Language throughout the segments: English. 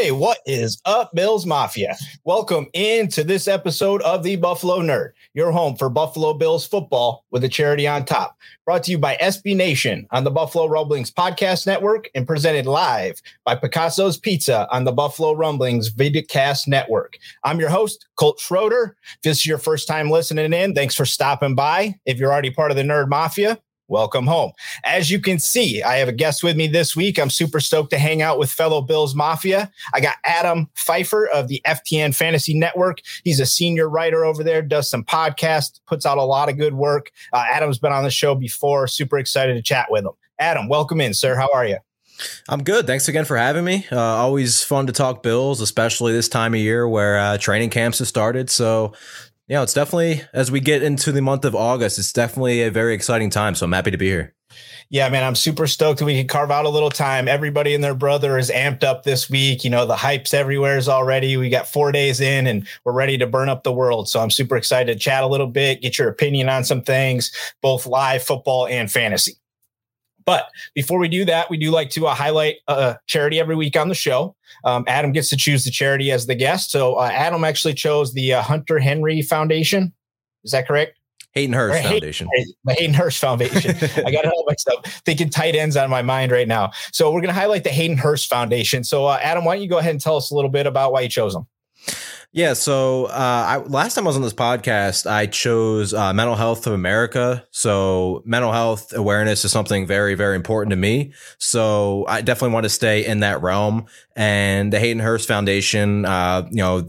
Hey, what is up, Bills Mafia? Welcome into this episode of the Buffalo Nerd, your home for Buffalo Bills football with a charity on top. Brought to you by SB Nation on the Buffalo Rumblings Podcast Network and presented live by Picasso's Pizza on the Buffalo Rumblings Vidcast Network. I'm your host, Colt Schroeder. If this is your first time listening in, thanks for stopping by. If you're already part of the Nerd Mafia, welcome home. As you can see, I have a guest with me this week. I'm super stoked to hang out with fellow Bills Mafia. I got Adam Pfeifer of the FTN Fantasy Network. He's a senior writer over there, does some podcasts, puts out a lot of good work. Uh, Adam's been on the show before. Super excited to chat with him. Adam, welcome in, sir. How are you? I'm good. Thanks again for having me. Uh, always fun to talk Bills, especially this time of year where uh, training camps have started. So yeah, it's definitely as we get into the month of August, it's definitely a very exciting time. So I'm happy to be here. Yeah, man, I'm super stoked that we can carve out a little time. Everybody and their brother is amped up this week. You know, the hype's everywhere is already. We got four days in and we're ready to burn up the world. So I'm super excited to chat a little bit, get your opinion on some things, both live football and fantasy. But before we do that, we do like to uh, highlight a charity every week on the show. Um, Adam gets to choose the charity as the guest. So uh, Adam actually chose the uh, Hunter Henry Foundation. Is that correct? Hayden Hurst Foundation. The Hayden Hurst Foundation. I got it all mixed up. Thinking tight ends on my mind right now. So we're going to highlight the Hayden Hurst Foundation. So uh, Adam, why don't you go ahead and tell us a little bit about why you chose them? Yeah. So uh, I, last time I was on this podcast, I chose uh, Mental Health of America. So mental health awareness is something very, very important to me. So I definitely want to stay in that realm. And the Hayden Hurst Foundation, uh, you know,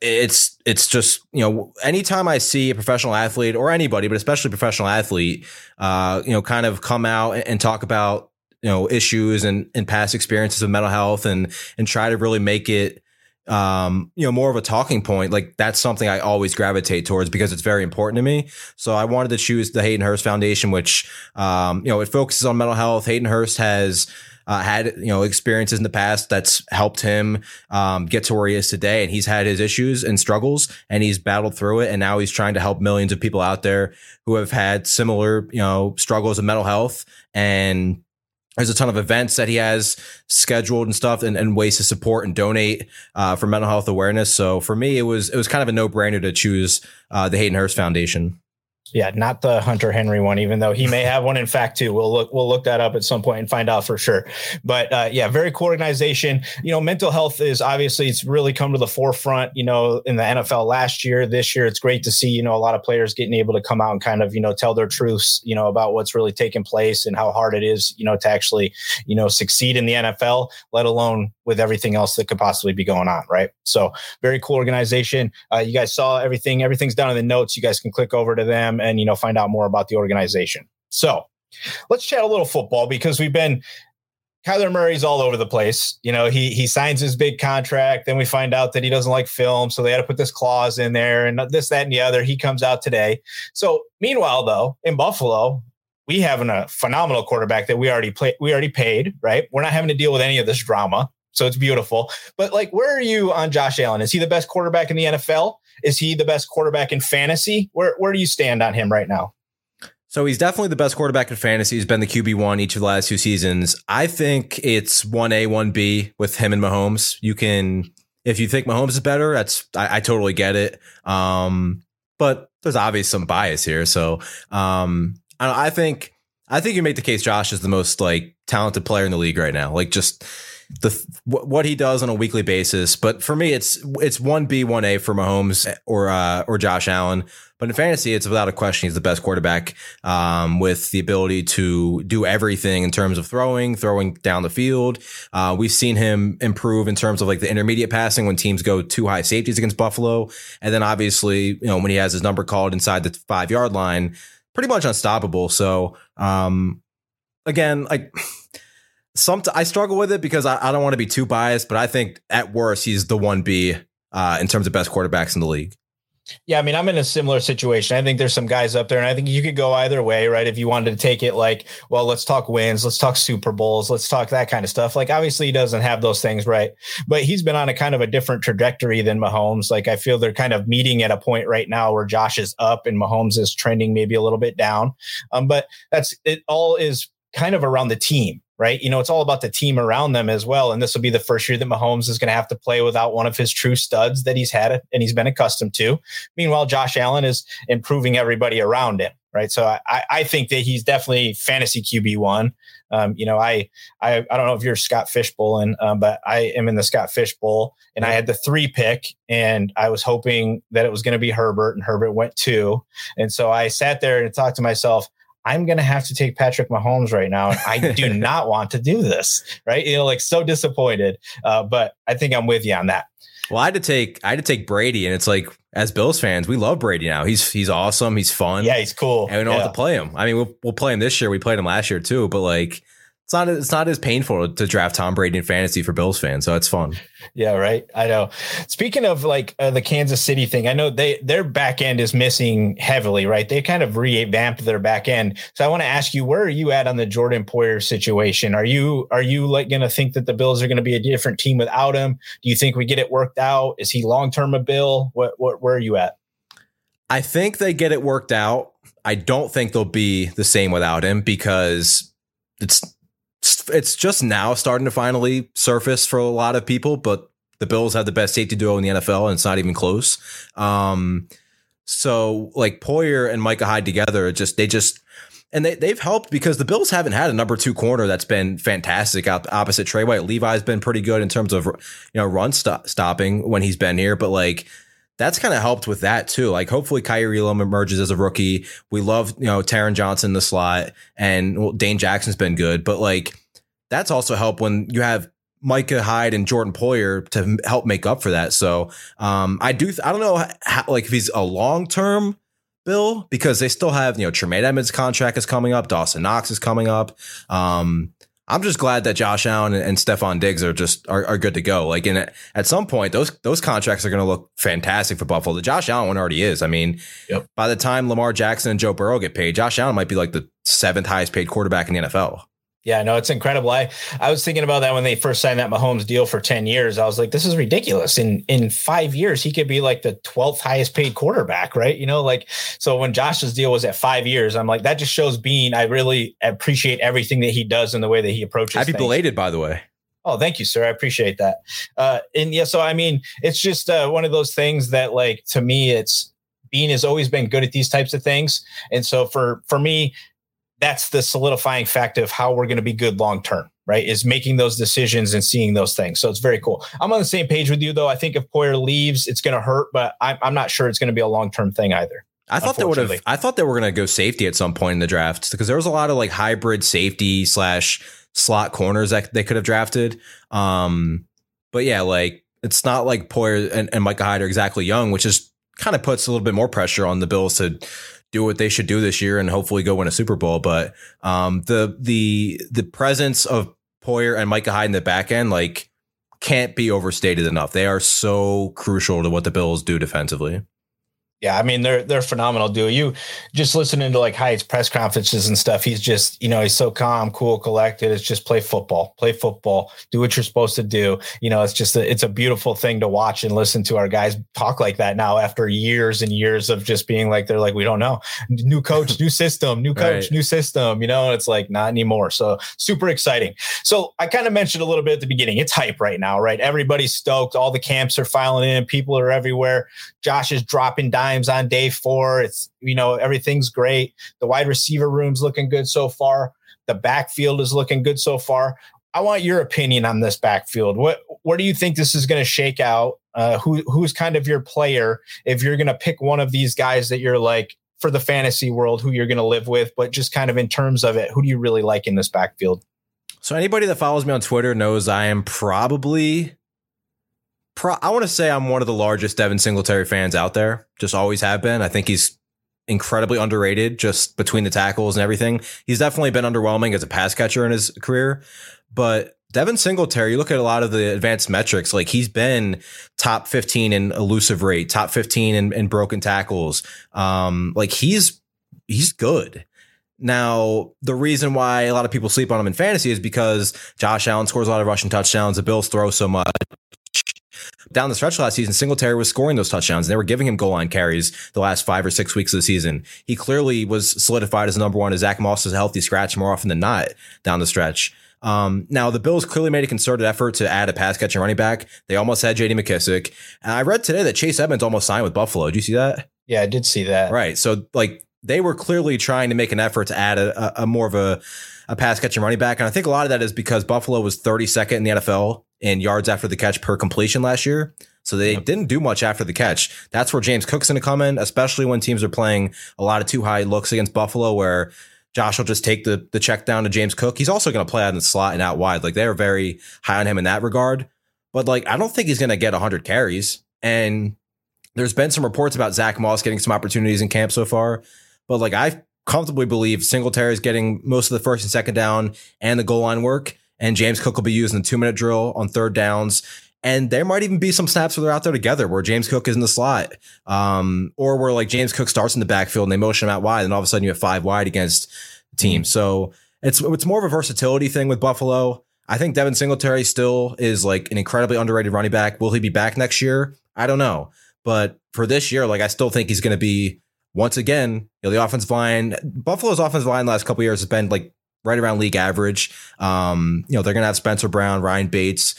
it's it's just you know anytime I see a professional athlete or anybody, but especially professional athlete, uh, you know, kind of come out and, and talk about you know issues and and past experiences of mental health and and try to really make it um, you know, more of a talking point, like that's something I always gravitate towards because it's very important to me. So I wanted to choose the Hayden Hurst Foundation, which, um, you know, it focuses on mental health. Hayden Hurst has, uh, had you know experiences in the past that's helped him um, get to where he is today, and he's had his issues and struggles, and he's battled through it, and now he's trying to help millions of people out there who have had similar you know struggles of mental health and there's a ton of events that he has scheduled and stuff and, and ways to support and donate uh, for mental health awareness. So for me, it was it was kind of a no brainer to choose uh, the Hayden Hurst Foundation. Yeah, not the Hunter Henry one, even though he may have one in fact too. We'll look we'll look that up at some point and find out for sure. But uh, yeah, very cool organization. You know, mental health is obviously it's really come to the forefront. You know, in the NFL last year, this year, it's great to see you know a lot of players getting able to come out and kind of you know tell their truths. You know about what's really taking place and how hard it is. You know to actually you know succeed in the NFL, let alone with everything else that could possibly be going on. Right. So very cool organization. Uh, you guys saw everything. Everything's down in the notes. You guys can click over to them and you know find out more about the organization. So let's chat a little football because we've been Kyler Murray's all over the place. You know, he he signs his big contract, then we find out that he doesn't like film, so they had to put this clause in there and this, that, and the other. He comes out today. So meanwhile, though, in Buffalo, we have a phenomenal quarterback that we already play, we already paid, right? We're not having to deal with any of this drama. So it's beautiful. But like, where are you on Josh Allen? Is he the best quarterback in the NFL? Is he the best quarterback in fantasy? Where where do you stand on him right now? So he's definitely the best quarterback in fantasy. He's been the QB one each of the last two seasons. I think it's one A, one B with him and Mahomes. You can, if you think Mahomes is better, that's I, I totally get it. Um, but there's obviously some bias here. So um, I, I think I think you make the case Josh is the most like talented player in the league right now. Like just the what he does on a weekly basis. But for me, it's it's one B, one A for Mahomes or uh, or Josh Allen. But in fantasy, it's without a question he's the best quarterback um, with the ability to do everything in terms of throwing, throwing down the field. Uh, we've seen him improve in terms of like the intermediate passing when teams go too high safeties against Buffalo, and then obviously you know when he has his number called inside the five yard line, pretty much unstoppable. So um, again, like some I struggle with it because I, I don't want to be too biased, but I think at worst he's the one B uh, in terms of best quarterbacks in the league. Yeah, I mean, I'm in a similar situation. I think there's some guys up there, and I think you could go either way, right? If you wanted to take it like, well, let's talk wins, let's talk Super Bowls, let's talk that kind of stuff. Like, obviously, he doesn't have those things, right? But he's been on a kind of a different trajectory than Mahomes. Like, I feel they're kind of meeting at a point right now where Josh is up and Mahomes is trending maybe a little bit down. Um, but that's it. All is kind of around the team, right? You know, it's all about the team around them as well. And this will be the first year that Mahomes is going to have to play without one of his true studs that he's had and he's been accustomed to. Meanwhile, Josh Allen is improving everybody around him, right? So I, I think that he's definitely fantasy QB one. Um, you know, I, I I don't know if you're Scott Fish Bowl, um, but I am in the Scott Fish Bowl, and I had the three pick, and I was hoping that it was going to be Herbert, and Herbert went two, and so I sat there and talked to myself I'm going to have to take Patrick Mahomes right now. And I do not want to do this, right? You know, like so disappointed. Uh, but I think I'm with you on that. Well, I had to take I had to take Brady, and it's like as Bills fans, we love Brady now. He's he's awesome. He's fun. Yeah, he's cool. And we don't yeah. have to play him. I mean, we'll we'll play him this year. We played him last year too, but like it's not it's not as painful to draft Tom Brady in fantasy for Bills fans, so it's fun. Yeah, right. I know. Speaking of like uh, the Kansas City thing, I know they their back end is missing heavily, right? They kind of revamped their back end. So I want to ask you, where are you at on the Jordan Poyer situation? Are you are you like going to think that the Bills are going to be a different team without him? Do you think we get it worked out? Is he long term a Bill? What what where are you at? I think they get it worked out. I don't think they'll be the same without him because it's it's just now starting to finally surface for a lot of people, but the Bills have the best safety duo in the NFL, and it's not even close. Um, so like Poyer and Micah Hyde together, just they just and they they've helped because the Bills haven't had a number two corner that's been fantastic opposite Tre White. Levi's been pretty good in terms of you know run st- stopping when he's been here, but like that's kind of helped with that too. Like hopefully Kaiir Elam emerges as a rookie. We love, you know, Taron Johnson in the slot and well, Dane Jackson's been good, but like that's also helped when you have Micah Hyde and Jordan Poyer to help make up for that. So um, I do, th- I don't know how, like if he's a long term bill because they still have, you know, Tremaine Edmunds contract is coming up. Dawson Knox is coming up. Um, I'm just glad that Josh Allen and, and Stefon Diggs are just are, are good to go. Like in at some point, those those contracts are going to look fantastic for Buffalo. The Josh Allen one already is. I mean, yep. by the time Lamar Jackson and Joe Burrow get paid, Josh Allen might be like the seventh highest paid quarterback in the NFL. Yeah, no, it's incredible. I, I was thinking about that when they first signed that Mahomes deal for 10 years. I was like, this is ridiculous. In in five years, he could be like the 12th highest paid quarterback, right? You know, like so when Josh's deal was at five years, I'm like, that just shows Beane. I really appreciate everything that he does and the way that he approaches. Happy things. belated, by the way. Oh, thank you, sir. I appreciate that. Uh, and yeah, so I mean, it's just uh, one of those things that, like, to me, it's Beane has always been good at these types of things, and so for for me, that's the solidifying fact of how we're going to be good long term, right? Is making those decisions and seeing those things. So it's very cool. I'm on the same page with you, though. I think if Poyer leaves, it's going to hurt, but I'm, I'm not sure it's going to be a long term thing either. I thought they would have. I thought they were going to go safety at some point in the draft because there was a lot of like hybrid safety slash slot corners that they could have drafted. Um, but yeah, like it's not like Poyer and, and Micah Hyde are exactly young, which is kind of puts a little bit more pressure on the Bills to do what they should do this year and hopefully go win a Super Bowl. But um, the the the presence of Poyer and Micah Hyde in the back end, like, can't be overstated enough. They are so crucial to what the Bills do defensively. Yeah, I mean they're they're phenomenal duo. You just listening to like Hyde's press conferences and stuff. He's just you know he's so calm, cool, collected. It's just play football, play football, do what you're supposed to do. You know, it's just a, it's a beautiful thing to watch and listen to our guys talk like that now after years and years of just being like they're like we don't know, new coach, new system, new coach, right. new system. You know, it's like not anymore. So super exciting. So I kind of mentioned a little bit at the beginning. It's hype right now, right? Everybody's stoked. All the camps are filing in. People are everywhere. Josh is dropping dimes times on day four. It's, you know, everything's great. The wide receiver room's looking good so far. The backfield is looking good so far. I want your opinion on this backfield. What where do you think this is going to shake out? Uh, who who's kind of your player if you're going to pick one of these guys that you're like for the fantasy world who you're going to live with, but just kind of in terms of it, who do you really like in this backfield? So anybody that follows me on Twitter knows I am probably pro- I want to say I'm one of the largest Devin Singletary fans out there. Just always have been. I think he's incredibly underrated just between the tackles and everything. He's definitely been underwhelming as a pass catcher in his career, but Devin Singletary, you look at a lot of the advanced metrics, like he's been top 15 in elusive rate, top 15 in, in broken tackles. Um, like he's, he's good. Now, the reason why a lot of people sleep on him in fantasy is because Josh Allen scores a lot of rushing touchdowns. The Bills throw so much down the stretch last season, Singletary was scoring those touchdowns. And they were giving him goal line carries the last five or six weeks of the season. He clearly was solidified as the number one as Zach Moss is a healthy scratch more often than not down the stretch. Um, now the Bills clearly made a concerted effort to add a pass catching running back. They almost had J.D. McKissic. and I read today that Chase Edmonds almost signed with Buffalo. Did you see that? Yeah, I did see that. Right. So like they were clearly trying to make an effort to add a, a, a more of a, a pass catching running back, and I think a lot of that is because Buffalo was 32nd in the NFL in yards after the catch per completion last year. So they yep. didn't do much after the catch. That's where James Cook's going to come in, especially when teams are playing a lot of too high looks against Buffalo, where Josh will just take the the check down to James Cook. He's also going to play out in the slot and out wide. Like they are very high on him in that regard. But like I don't think he's going to get 100 carries. And there's been some reports about Zach Moss getting some opportunities in camp so far. But like I comfortably believe Singletary is getting most of the first and second down and the goal line work. And James Cook will be using the two minute drill on third downs. And there might even be some snaps where they're out there together where James Cook is in the slot. Um, or where like James Cook starts in the backfield and they motion him out wide, and all of a sudden you have five wide against the team. So it's it's more of a versatility thing with Buffalo. I think Devin Singletary still is like an incredibly underrated running back. Will he be back next year? I don't know. But for this year, like I still think he's going to be once again, you know, the offensive line, Buffalo's offensive line last couple years has been like right around league average. Um, you know, they're going to have Spencer Brown, Ryan Bates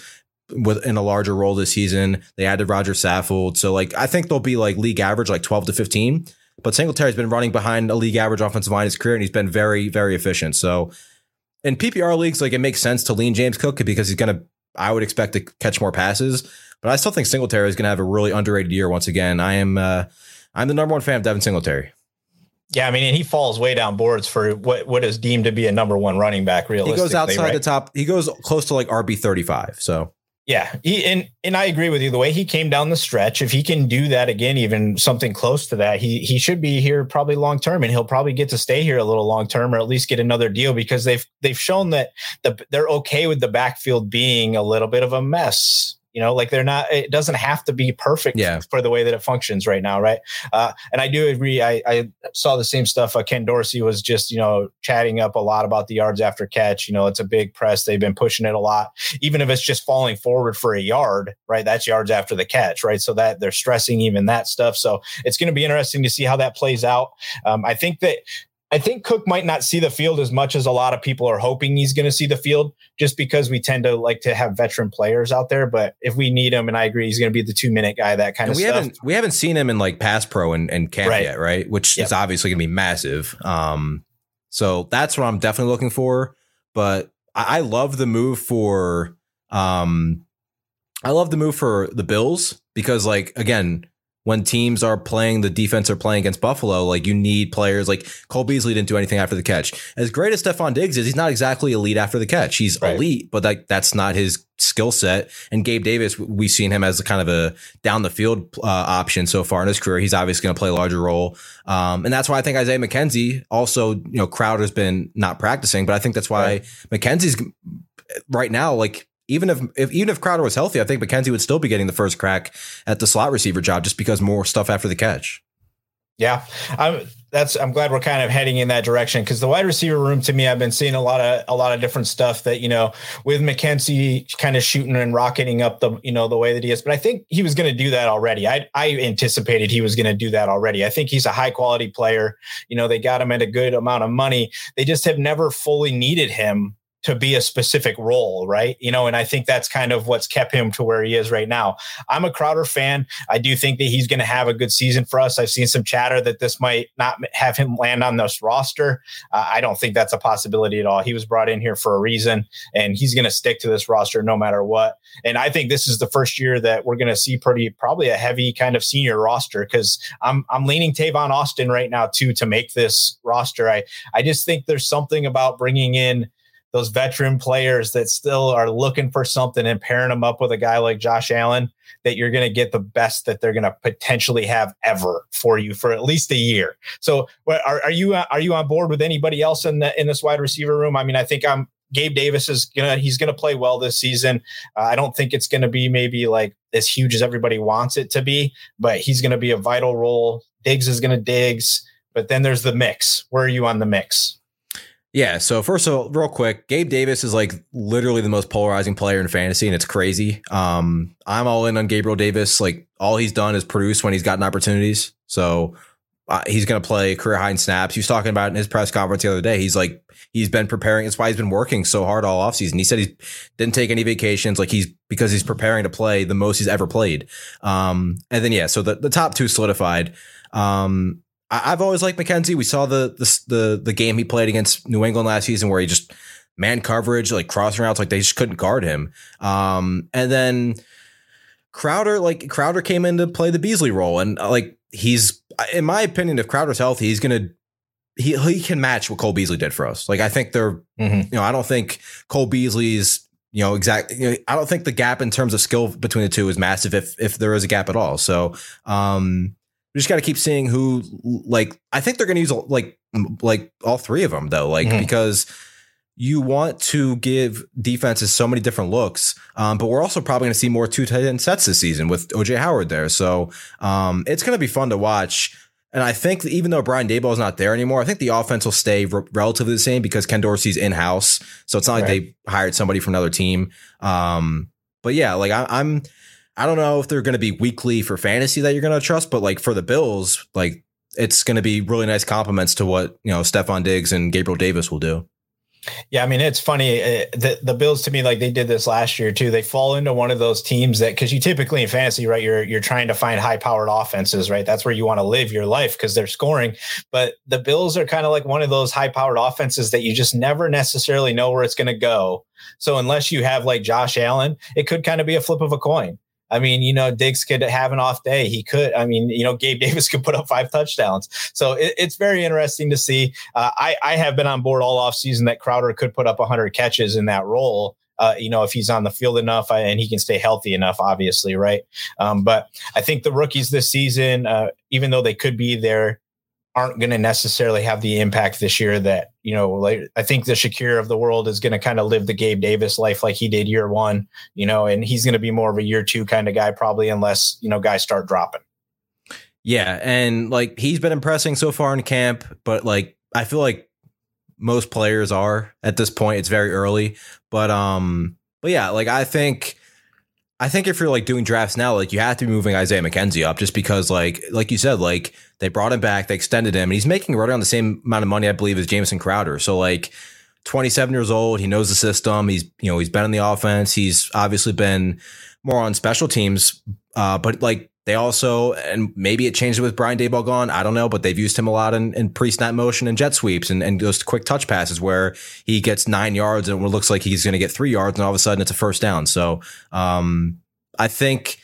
with in a larger role this season. They added Roger Saffold. So like I think they'll be like league average, like 12 to 15. But Singletary's been running behind a league average offensive line his career, and he's been very, very efficient. So in PPR leagues, like it makes sense to lean James Cook because he's gonna I would expect to catch more passes. But I still think Singletary is gonna have a really underrated year once again. I am uh I'm the number one fan of Devin Singletary. Yeah, I mean, and he falls way down boards for what what is deemed to be a number one running back. Realistically, he goes outside right? the top. He goes close to like RB thirty five. So yeah, he, and and I agree with you. The way he came down the stretch, if he can do that again, even something close to that, he he should be here probably long term, and he'll probably get to stay here a little long term, or at least get another deal because they've they've shown that the, they're okay with the backfield being a little bit of a mess You know, like they're not. It doesn't have to be perfect Yeah. for the way that it functions right now, right? Uh, and I do agree. I, I saw the same stuff. Uh, Ken Dorsey was just you know chatting up a lot about the yards after catch. You know, it's a big press. They've been pushing it a lot, even if it's just falling forward for a yard, right? That's yards after the catch, right? So that they're stressing even that stuff. So it's going to be interesting to see how that plays out. Um, I think that I think Cook might not see the field as much as a lot of people are hoping he's going to see the field, just because we tend to like to have veteran players out there. But if we need him, and I agree, he's going to be the two minute guy, that kind And of we stuff. haven't we haven't seen him in like pass pro and, and camp Right. yet, right? Which Yep. is obviously gonna be massive. Um, so that's what I'm definitely looking for. But I, I love the move for um, I love the move for the Bills because like again, when teams are playing the defense are playing against Buffalo, like you need players like Cole Beasley didn't do anything after the catch. As great as Stefon Diggs is, he's not exactly elite after the catch. He's Right. elite, but like that's not his skill set. And Gabe Davis, we've seen him as a kind of a down the field uh, option so far in his career. He's obviously going to play a larger role, um, and that's why I think Isaiah McKenzie also, you know, Crowder's been not practicing, but I think that's why Right. McKenzie's right now like. Even if, if even if Crowder was healthy, I think McKenzie would still be getting the first crack at the slot receiver job just because more stuff after the catch. Yeah, I'm that's I'm glad we're kind of heading in that direction because the wide receiver room to me, I've been seeing a lot of a lot of different stuff that you know with McKenzie kind of shooting and rocketing up the you know the way that he is. But I think he was going to do that already. I I anticipated he was going to do that already. I think he's a high quality player. You know, they got him at a good amount of money. They just have never fully needed him to be a specific role, right? You know, and I think that's kind of what's kept him to where he is right now. I'm a Crowder fan. I do think that he's going to have a good season for us. I've seen some chatter that this might not have him land on this roster. Uh, I don't think that's a possibility at all. He was brought in here for a reason, and he's going to stick to this roster no matter what. And I think this is the first year that we're going to see pretty probably a heavy kind of senior roster because I'm I'm leaning Tavon Austin right now too to make this roster. I I just think there's something about bringing in those veteran players that still are looking for something and pairing them up with a guy like Josh Allen that you're going to get the best that they're going to potentially have ever for you for at least a year. So, are, are you are you on board with anybody else in the in this wide receiver room? I mean, I think I'm Gabe Davis is gonna he's gonna play well this season. Uh, I don't think it's gonna be maybe like as huge as everybody wants it to be, but he's gonna be a vital role. Diggs is gonna Diggs, but then there's the mix. Where are you on the mix? Yeah. So first of all, real quick, Gabe Davis is like literally the most polarizing player in fantasy, and it's crazy. Um, I'm all in on Gabriel Davis. Like all he's done is produce when he's gotten opportunities. So uh, he's going to play career high in snaps. He was talking about in his press conference the other day. He's like he's been preparing. That's why he's been working so hard all offseason. He said he didn't take any vacations. Like he's because he's preparing to play the most he's ever played. Um, and then yeah, so the the top two solidified. Um, I, I've always liked McKenzie. We saw the, the the the game he played against New England last season where he just man coverage, like crossing routes, like they just couldn't guard him. Um, and then Crowder, like Crowder came in to play the Beasley role, and uh, like he's, in my opinion, if Crowder's healthy, he's gonna. He, he can match what Cole Beasley did for us. Like I think they're, you know, I don't think Cole Beasley's, you know, exact. You know, I don't think the gap in terms of skill between the two is massive, if if there is a gap at all. So, um, we just got to keep seeing who like I think they're going to use like like all three of them though like Mhm. because you want to give defenses so many different looks um, but we're also probably going to see more two tight end sets this season with OJ Howard there so um, it's going to be fun to watch and I think that even though Brian Daboll is not there anymore, I think the offense will stay re- relatively the same because Ken Dorsey's in house. So it's not like Right. they hired somebody from another team. Um, but yeah, like I, I'm, I don't know if they're going to be weekly for fantasy that you're going to trust, but like for the Bills, like it's going to be really nice compliments to what you know Stefon Diggs and Gabriel Davis will do. Yeah, I mean it's funny. Uh, the the Bills to me, like they did this last year too. They fall into one of those teams that because you typically in fantasy, right? You're you're trying to find high powered offenses, right? That's where you want to live your life because they're scoring. But the Bills are kind of like one of those high powered offenses that you just never necessarily know where it's going to go. So unless you have like Josh Allen, it could kind of be a flip of a coin. I mean, you know, Diggs could have an off day. He could. I mean, you know, Gabe Davis could put up five touchdowns. So it, it's very interesting to see. Uh, I I have been on board all off season that Crowder could put up 100 catches in that role. Uh, you know, if he's on the field enough uh, and he can stay healthy enough, obviously, right? Um, but I think the rookies this season, uh, even though they could be there aren't going to necessarily have the impact this year that you know like i think the shakir of the world is going to kind of live the gabe davis life like he did year one you know and he's going to be more of a year two kind of guy probably unless you know guys start dropping. Yeah and like he's been impressing so far in camp but like i feel like most players are at this point. It's very early but um but yeah like i think I think if you're like doing drafts now, like you have to be moving Isaiah McKenzie up just because like like you said, like they brought him back, they extended him, and he's making right around the same amount of money, I believe, as Jamison Crowder. So like 27 years old, he knows the system. He's you know, he's been in the offense. He's obviously been more on special teams. Uh, but like they also, and maybe it changed with Brian Daboll gone. I don't know, but they've used him a lot in, in pre snap motion and jet sweeps and, and those quick touch passes where he gets nine yards and it looks like he's going to get three yards and all of a sudden it's a first down. So, um, I think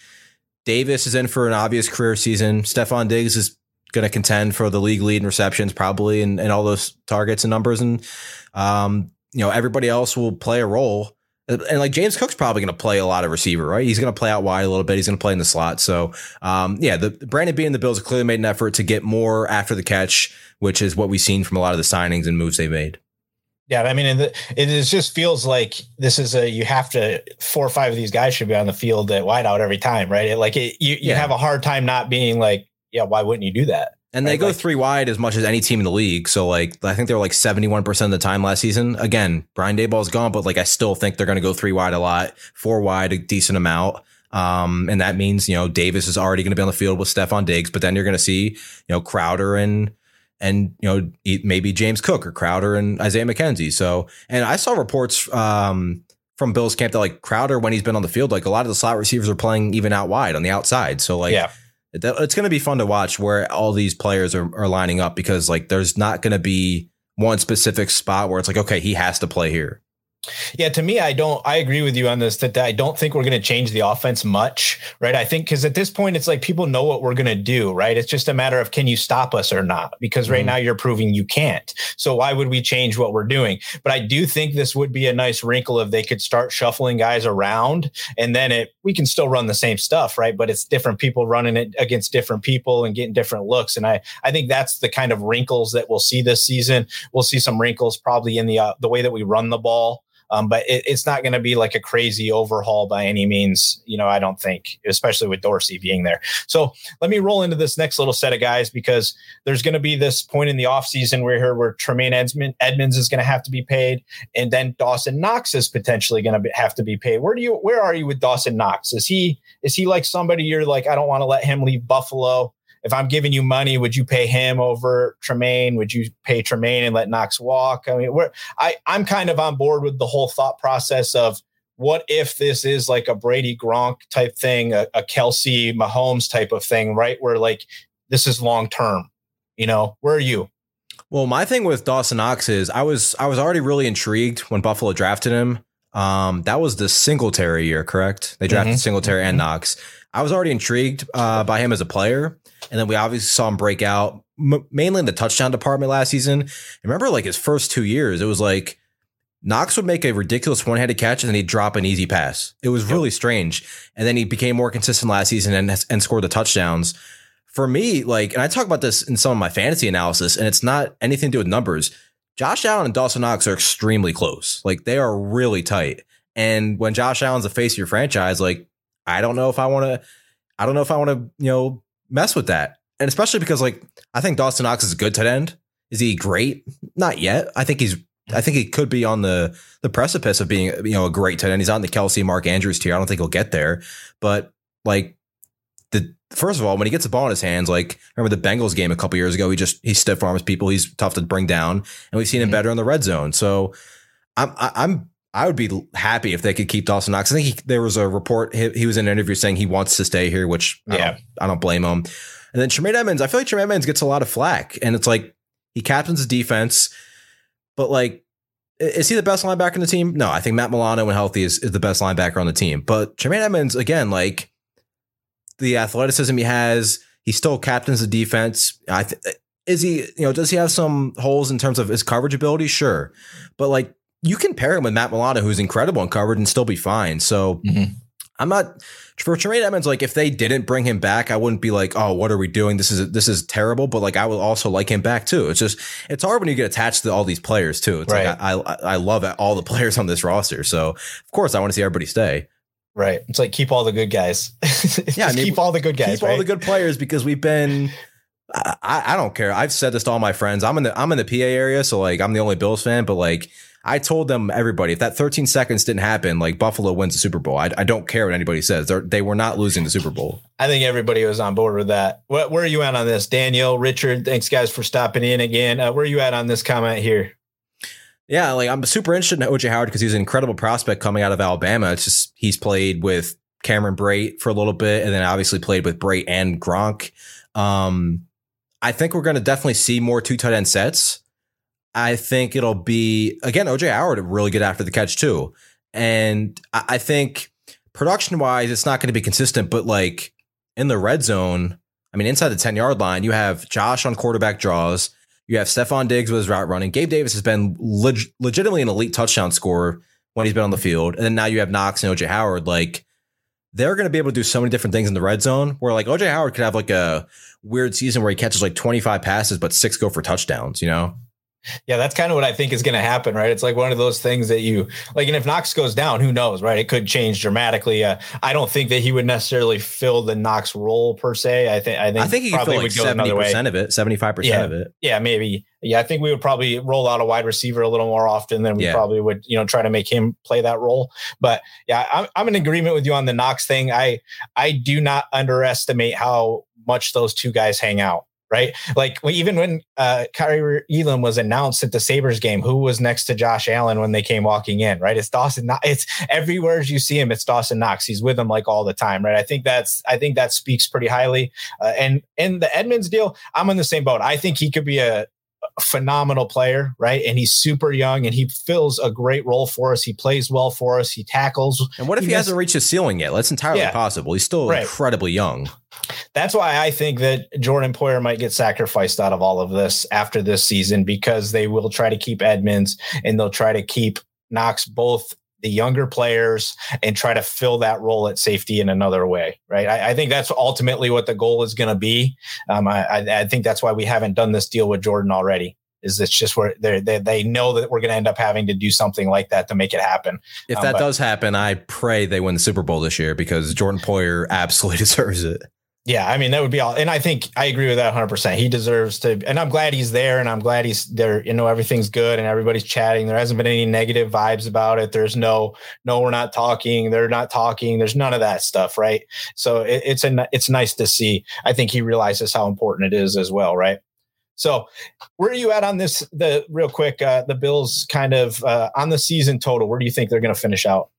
Davis is in for an obvious career season. Stefon Diggs is going to contend for the league lead in receptions probably and, and all those targets and numbers. And, um, you know, everybody else will play a role and like James Cook's probably going to play a lot of receiver, right? He's going to play out wide a little bit. He's going to play in the slot. So, um, yeah, the Brandon and the Bills have clearly made an effort to get more after the catch, which is what we've seen from a lot of the signings and moves they made. Yeah, I mean, it, it just feels like this is a you have to four or five of these guys should be on the field at wideout every time, right? It, like it, you you yeah. have a hard time not being like, yeah, why wouldn't you do that? And they go like, three wide as much as any team in the league. So like I think they were like seventy one percent of the time last season. Again, Brian Daboll's gone, but like I still think they're going to go three wide a lot, four wide a decent amount. Um, and that means you know Davis is already going to be on the field with Stefon Diggs, but then you're going to see you know Crowder and and you know maybe James Cook or Crowder and Isaiah McKenzie. So and I saw reports um, from Bills camp that like Crowder when he's been on the field, like a lot of the slot receivers are playing even out wide on the outside. So like yeah it's going to be fun to watch where all these players are, are lining up because like there's not going to be one specific spot where it's like okay he has to play here yeah, to me, I don't. I agree with you on this. That I don't think we're going to change the offense much, right? I think because at this point, it's like people know what we're going to do, right? It's just a matter of can you stop us or not? Because right mm-hmm. now you're proving you can't. So why would we change what we're doing? But I do think this would be a nice wrinkle if they could start shuffling guys around, and then it we can still run the same stuff, right? But it's different people running it against different people and getting different looks. And I I think that's the kind of wrinkles that we'll see this season. We'll see some wrinkles probably in the uh, the way that we run the ball. Um, but it, it's not going to be like a crazy overhaul by any means. You know, I don't think, especially with Dorsey being there. So let me roll into this next little set of guys because there's going to be this point in the offseason where here where Tremaine Edmunds is going to have to be paid, and then Dawson Knox is potentially going to have to be paid. Where do you where are you with Dawson Knox? Is he is he like somebody you're like I don't want to let him leave Buffalo? If I'm giving you money, would you pay him over Tremaine? Would you pay Tremaine and let Knox walk? I mean, we're, I, I'm kind of on board with the whole thought process of what if this is like a Brady Gronk type thing, a, a Kelce Mahomes type of thing, right? Where like this is long term. You know, where are you? Well, my thing with Dawson Knox is I was I was already really intrigued when Buffalo drafted him. Um, that was the Singletary year, correct? They drafted mm-hmm. Singletary and mm-hmm. Knox. I was already intrigued uh, by him as a player. And then we obviously saw him break out m- mainly in the touchdown department last season. I remember like his first two years, it was like Knox would make a ridiculous one handed catch and then he'd drop an easy pass. It was really strange. And then he became more consistent last season and, and scored the touchdowns. For me, like, and I talk about this in some of my fantasy analysis, and it's not anything to do with numbers. Josh Allen and Dawson Knox are extremely close. Like, they are really tight. And when Josh Allen's the face of your franchise, like, I don't know if I want to, I don't know if I want to, you know, mess with that. And especially because like I think Dawson Knox is a good tight end. Is he great? Not yet. I think he's I think he could be on the the precipice of being you know a great tight end. He's on the Kelce Mark Andrews tier. I don't think he'll get there, but like the first of all, when he gets the ball in his hands, like remember the Bengals game a couple years ago, he just he stiff arms people. He's tough to bring down, and we've seen him mm-hmm. better in the red zone. So I'm I'm I would be happy if they could keep Dawson Knox. I think he, there was a report he, he, was in an interview saying he wants to stay here, which I yeah, don't, I don't blame him. And then Tremaine Edmunds, I feel like Tremaine Edmunds gets a lot of flack, and it's like he captains the defense, but like, is he the best linebacker in the team? No, I think Matt Milano, when healthy, is, is the best linebacker on the team. But Tremaine Edmunds, again, like the athleticism he has, he still captains the defense. I th- is he, you know, does he have some holes in terms of his coverage ability? Sure, but like you can pair him with Matt Milano, who's incredible and covered, and still be fine. So. Mm-hmm. I'm not for Tremaine Edmunds. Like, if they didn't bring him back, I wouldn't be like, "Oh, what are we doing? This is this is terrible." But like, I would also like him back too. It's just it's hard when you get attached to all these players too. It's Right. like I, I I love all the players on this roster, so of course I want to see everybody stay. Right. It's like keep all the good guys. Yeah, I mean, keep all the good guys. Keep all the good players because we've been. I, I I don't care. I've said this to all my friends. I'm in the I'm in the PA area, so like I'm the only Bills fan. But like I told them everybody, if that 13 seconds didn't happen, like Buffalo wins the Super Bowl. I, I don't care what anybody says. They're, they were not losing the Super Bowl. I think everybody was on board with that. What, where are you at on this, Daniel, Richard? Thanks, guys, for stopping in again. Uh, where are you at on this comment here? Yeah, like I'm super interested in OJ Howard because he's an incredible prospect coming out of Alabama. It's just he's played with Cameron Brate for a little bit, and then obviously played with Brate and Gronk. Um, I think we're going to definitely see more two tight end sets. I think it'll be again OJ Howard really good after the catch too, and I, think production wise it's not going to be consistent, but like in the red zone, I mean inside the ten yard line, you have Josh on quarterback draws. You have Stefon Diggs with his route running. Gabe Davis has been leg- legitimately an elite touchdown scorer when he's been on the field. And then now you have Knox and OJ Howard. Like they're going to be able to do so many different things in the red zone where like OJ Howard could have like a weird season where he catches like 25 passes, but six go for touchdowns, you know? Yeah, that's kind of what I think is going to happen, right? It's like one of those things that you like, and if Knox goes down, who knows, right? It could change dramatically. Uh, I don't think that he would necessarily fill the Knox role per se. I think I think I think he could probably feel like would go another way. 70% of it, 75% of it. Yeah, maybe. Yeah, I think we would probably roll out a wide receiver a little more often than we Yeah. probably would, you know, try to make him play that role. But yeah, I'm, I'm in agreement with you on the Knox thing. I I do not underestimate how much those two guys hang out. Right, like even when uh, Kaiir Elam was announced at the Sabres game, who was next to Josh Allen when they came walking in? Right, it's Dawson. It's everywhere you see him. It's Dawson Knox. He's with them like all the time. Right, I think that's I think that speaks pretty highly. Uh, and in the Edmunds deal, I'm in the same boat. I think he could be a a phenomenal player, right? And he's super young and he fills a great role for us. He plays well for us. He tackles. And what if He he, hasn't reached his ceiling yet? That's entirely Yeah. possible. He's still Right. incredibly young. That's why I think that Jordan Poyer might get sacrificed out of all of this after this season because they will try to keep Edmunds and they'll try to keep Knox both the younger players and try to fill that role at safety in another way, right? I, I think that's ultimately what the goal is going to be. Um, I, I, think that's why we haven't done this deal with Jordan already. Is it's just where they they they know that we're going to end up having to do something like that to make it happen. If Um, that but- does happen, I pray they win the Super Bowl this year because Jordan Poyer absolutely deserves it. Yeah, I mean that would be all, and I think I agree with that 100. percent He deserves to, and I'm glad he's there, and I'm glad he's there. You know, everything's good, and everybody's chatting. There hasn't been any negative vibes about it. There's no, no, we're not talking. They're not talking. There's none of that stuff, right? So it, it's a, it's nice to see. I think he realizes how important it is as well, right? So, where are you at on this? The real quick, uh, the Bills kind of uh, on the season total. Where do you think they're going to finish out?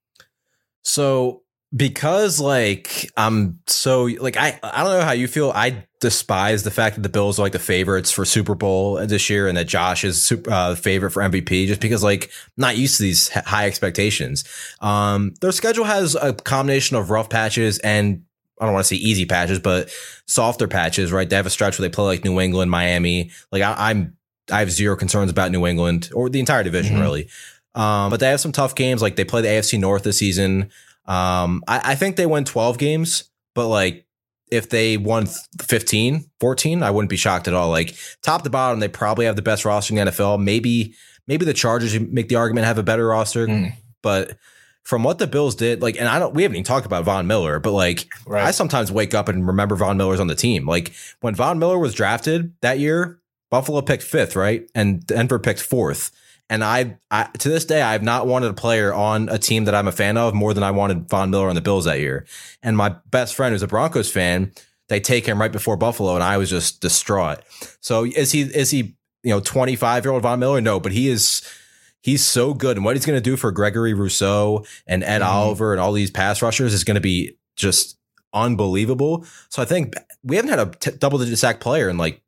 So because like I'm so like I I don't know how you feel. I despise the fact that the Bills are like the favorites for Super Bowl this year and that Josh is super, uh, favorite for MVP just because like I'm not used to these high expectations. Um, their schedule has a combination of rough patches and I don't want to say easy patches, but softer patches. Right? They have a stretch where they play like New England, Miami. Like I, I'm I have zero concerns about New England or the entire division Mhm. really. Um, but they have some tough games. Like they play the AFC North this season. Um, I, I think they win 12 games, but like if they won 15, 14, I wouldn't be shocked at all. Like top to bottom, they probably have the best roster in the NFL. Maybe, maybe the Chargers you make the argument have a better roster, Mm. but from what the Bills did, like, and I don't, we haven't even talked about Von Miller, but like, Right. I sometimes wake up and remember Von Miller's on the team. Like when Von Miller was drafted that year, Buffalo picked fifth, right? And Denver picked fourth. And I, I to this day, I've not wanted a player on a team that I'm a fan of more than I wanted Von Miller on the Bills that year. And my best friend, who's a Broncos fan, they take him right before Buffalo, and I was just distraught. So is he is he you know 25 year old Von Miller? No, but he is he's so good, and what he's going to do for Gregory Rousseau and Ed Mhm. Oliver and all these pass rushers is going to be just unbelievable. So I think we haven't had a t- double digit sack player in like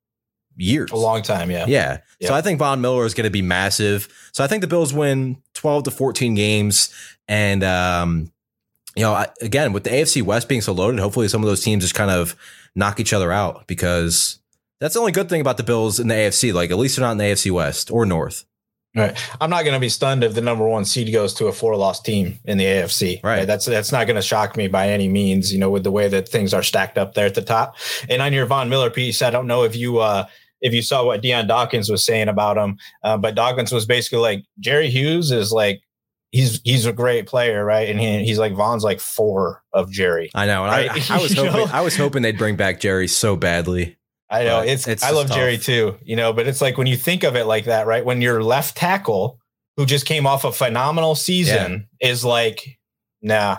years. A long time, yeah. Yeah. Yeah. So I think Von Miller is going to be massive. So I think the Bills win 12 to 14 games. And, um, you know, I, again, with the AFC West being so loaded, hopefully some of those teams just kind of knock each other out because that's the only good thing about the Bills in the AFC. Like, at least they're not in the AFC West or North. Right. I'm not going to be stunned if the number one seed goes to a four loss team in the AFC. Right. That's that's not going to shock me by any means. You know, with the way that things are stacked up there at the top. And on your Von Miller piece, I don't know if you uh if you saw what Dion Dawkins was saying about him, uh, but Dawkins was basically like Jerry Hughes is like he's he's a great player, right? And he, he's like Von's like four of Jerry. I know. And Right. I, I was hoping know? I was hoping they'd bring back Jerry so badly. I know it's, it's I love Jerry too, you know, but it's like when you think of it like that, right? When your left tackle, who just came off a phenomenal season, is like, nah,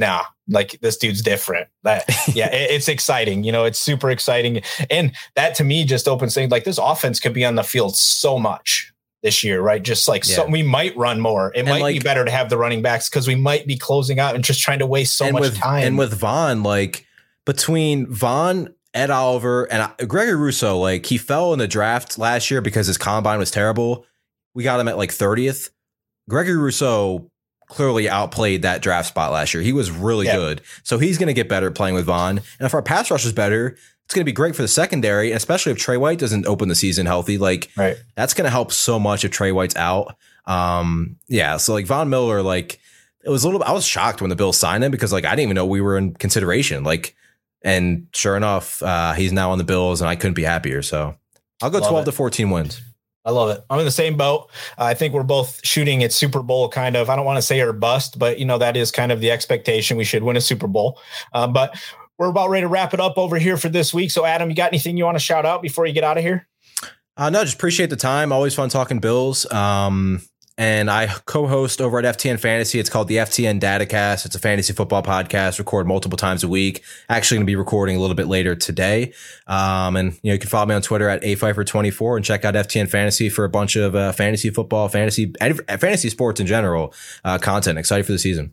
nah, like this dude's different. That yeah, it- it's exciting, you know, it's super exciting. And that to me just opens things like this offense could be on the field so much this year, right? Just like so we might run more. It And might be better to have the running backs because we might be closing out and just trying to waste so much with, time. And with Von, like between Von, Ed Oliver, and uh, Gregory Rousseau, like he fell in the draft last year because his combine was terrible. We got him at like 30th. Gregory Rousseau clearly outplayed that draft spot last year. He was really Yeah. good. So he's going to get better playing with Von. And if our pass rush is better, it's going to be great for the secondary, especially if Tre White doesn't open the season healthy. Like right. that's going to help so much if Tre White's out. Um, yeah. So like Von Miller, like it was a little. I was shocked when the Bills signed him because like I didn't even know we were in consideration. Like, and sure enough, uh, he's now on the Bills, and I couldn't be happier. So I'll go Love twelve it. to fourteen wins. I love it. I'm in the same boat. Uh, I think we're both shooting at Super Bowl kind of. I don't want to say or bust, but you know that is kind of the expectation. We should win a Super Bowl. Uh, but we're about ready to wrap it up over here for this week. So, Adam, you got anything you want to shout out before you get out of here? Uh, no, just appreciate the time. Always fun talking Bills. Um, and I co-host over at FTN Fantasy. It's called the FTN Datacast. It's a fantasy football podcast. Record multiple times a week. Actually, going to be recording a little bit later today. Um, and you know you can follow me on Twitter at apfeifer24 and check out FTN Fantasy for a bunch of uh, fantasy football, fantasy, fantasy sports in general uh, content. Excited for the season.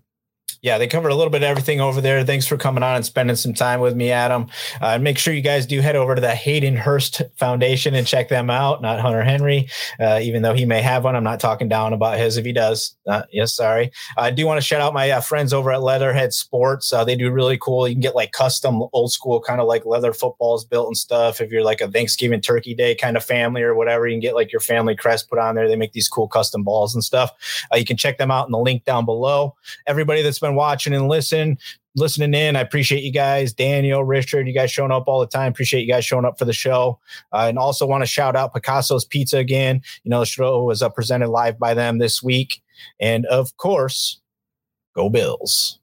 Yeah, they covered a little bit of everything over there. Thanks for coming on and spending some time with me, Adam. Uh, make sure you guys do head over to the Hayden Hurst Foundation and check them out, not Hunter Henry, uh, even though he may have one. I'm not talking down about his if he does. Uh, yes, sorry. I do want to shout out my uh, friends over at Leatherhead Sports. Uh, they do really cool. You can get like custom old school kind of like leather footballs built and stuff. If you're like a Thanksgiving turkey day kind of family or whatever, you can get like your family crest put on there. They make these cool custom balls and stuff. Uh, you can check them out in the link down below everybody that's been watching and listen listening in i appreciate you guys daniel richard you guys showing up all the time appreciate you guys showing up for the show uh, and also want to shout out picasso's pizza again you know the show was uh, presented live by them this week and of course go bills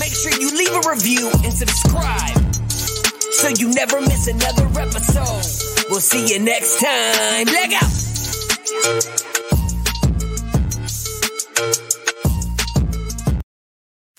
Make sure you leave a review and subscribe so you never miss another episode. We'll see you next time. Leg out.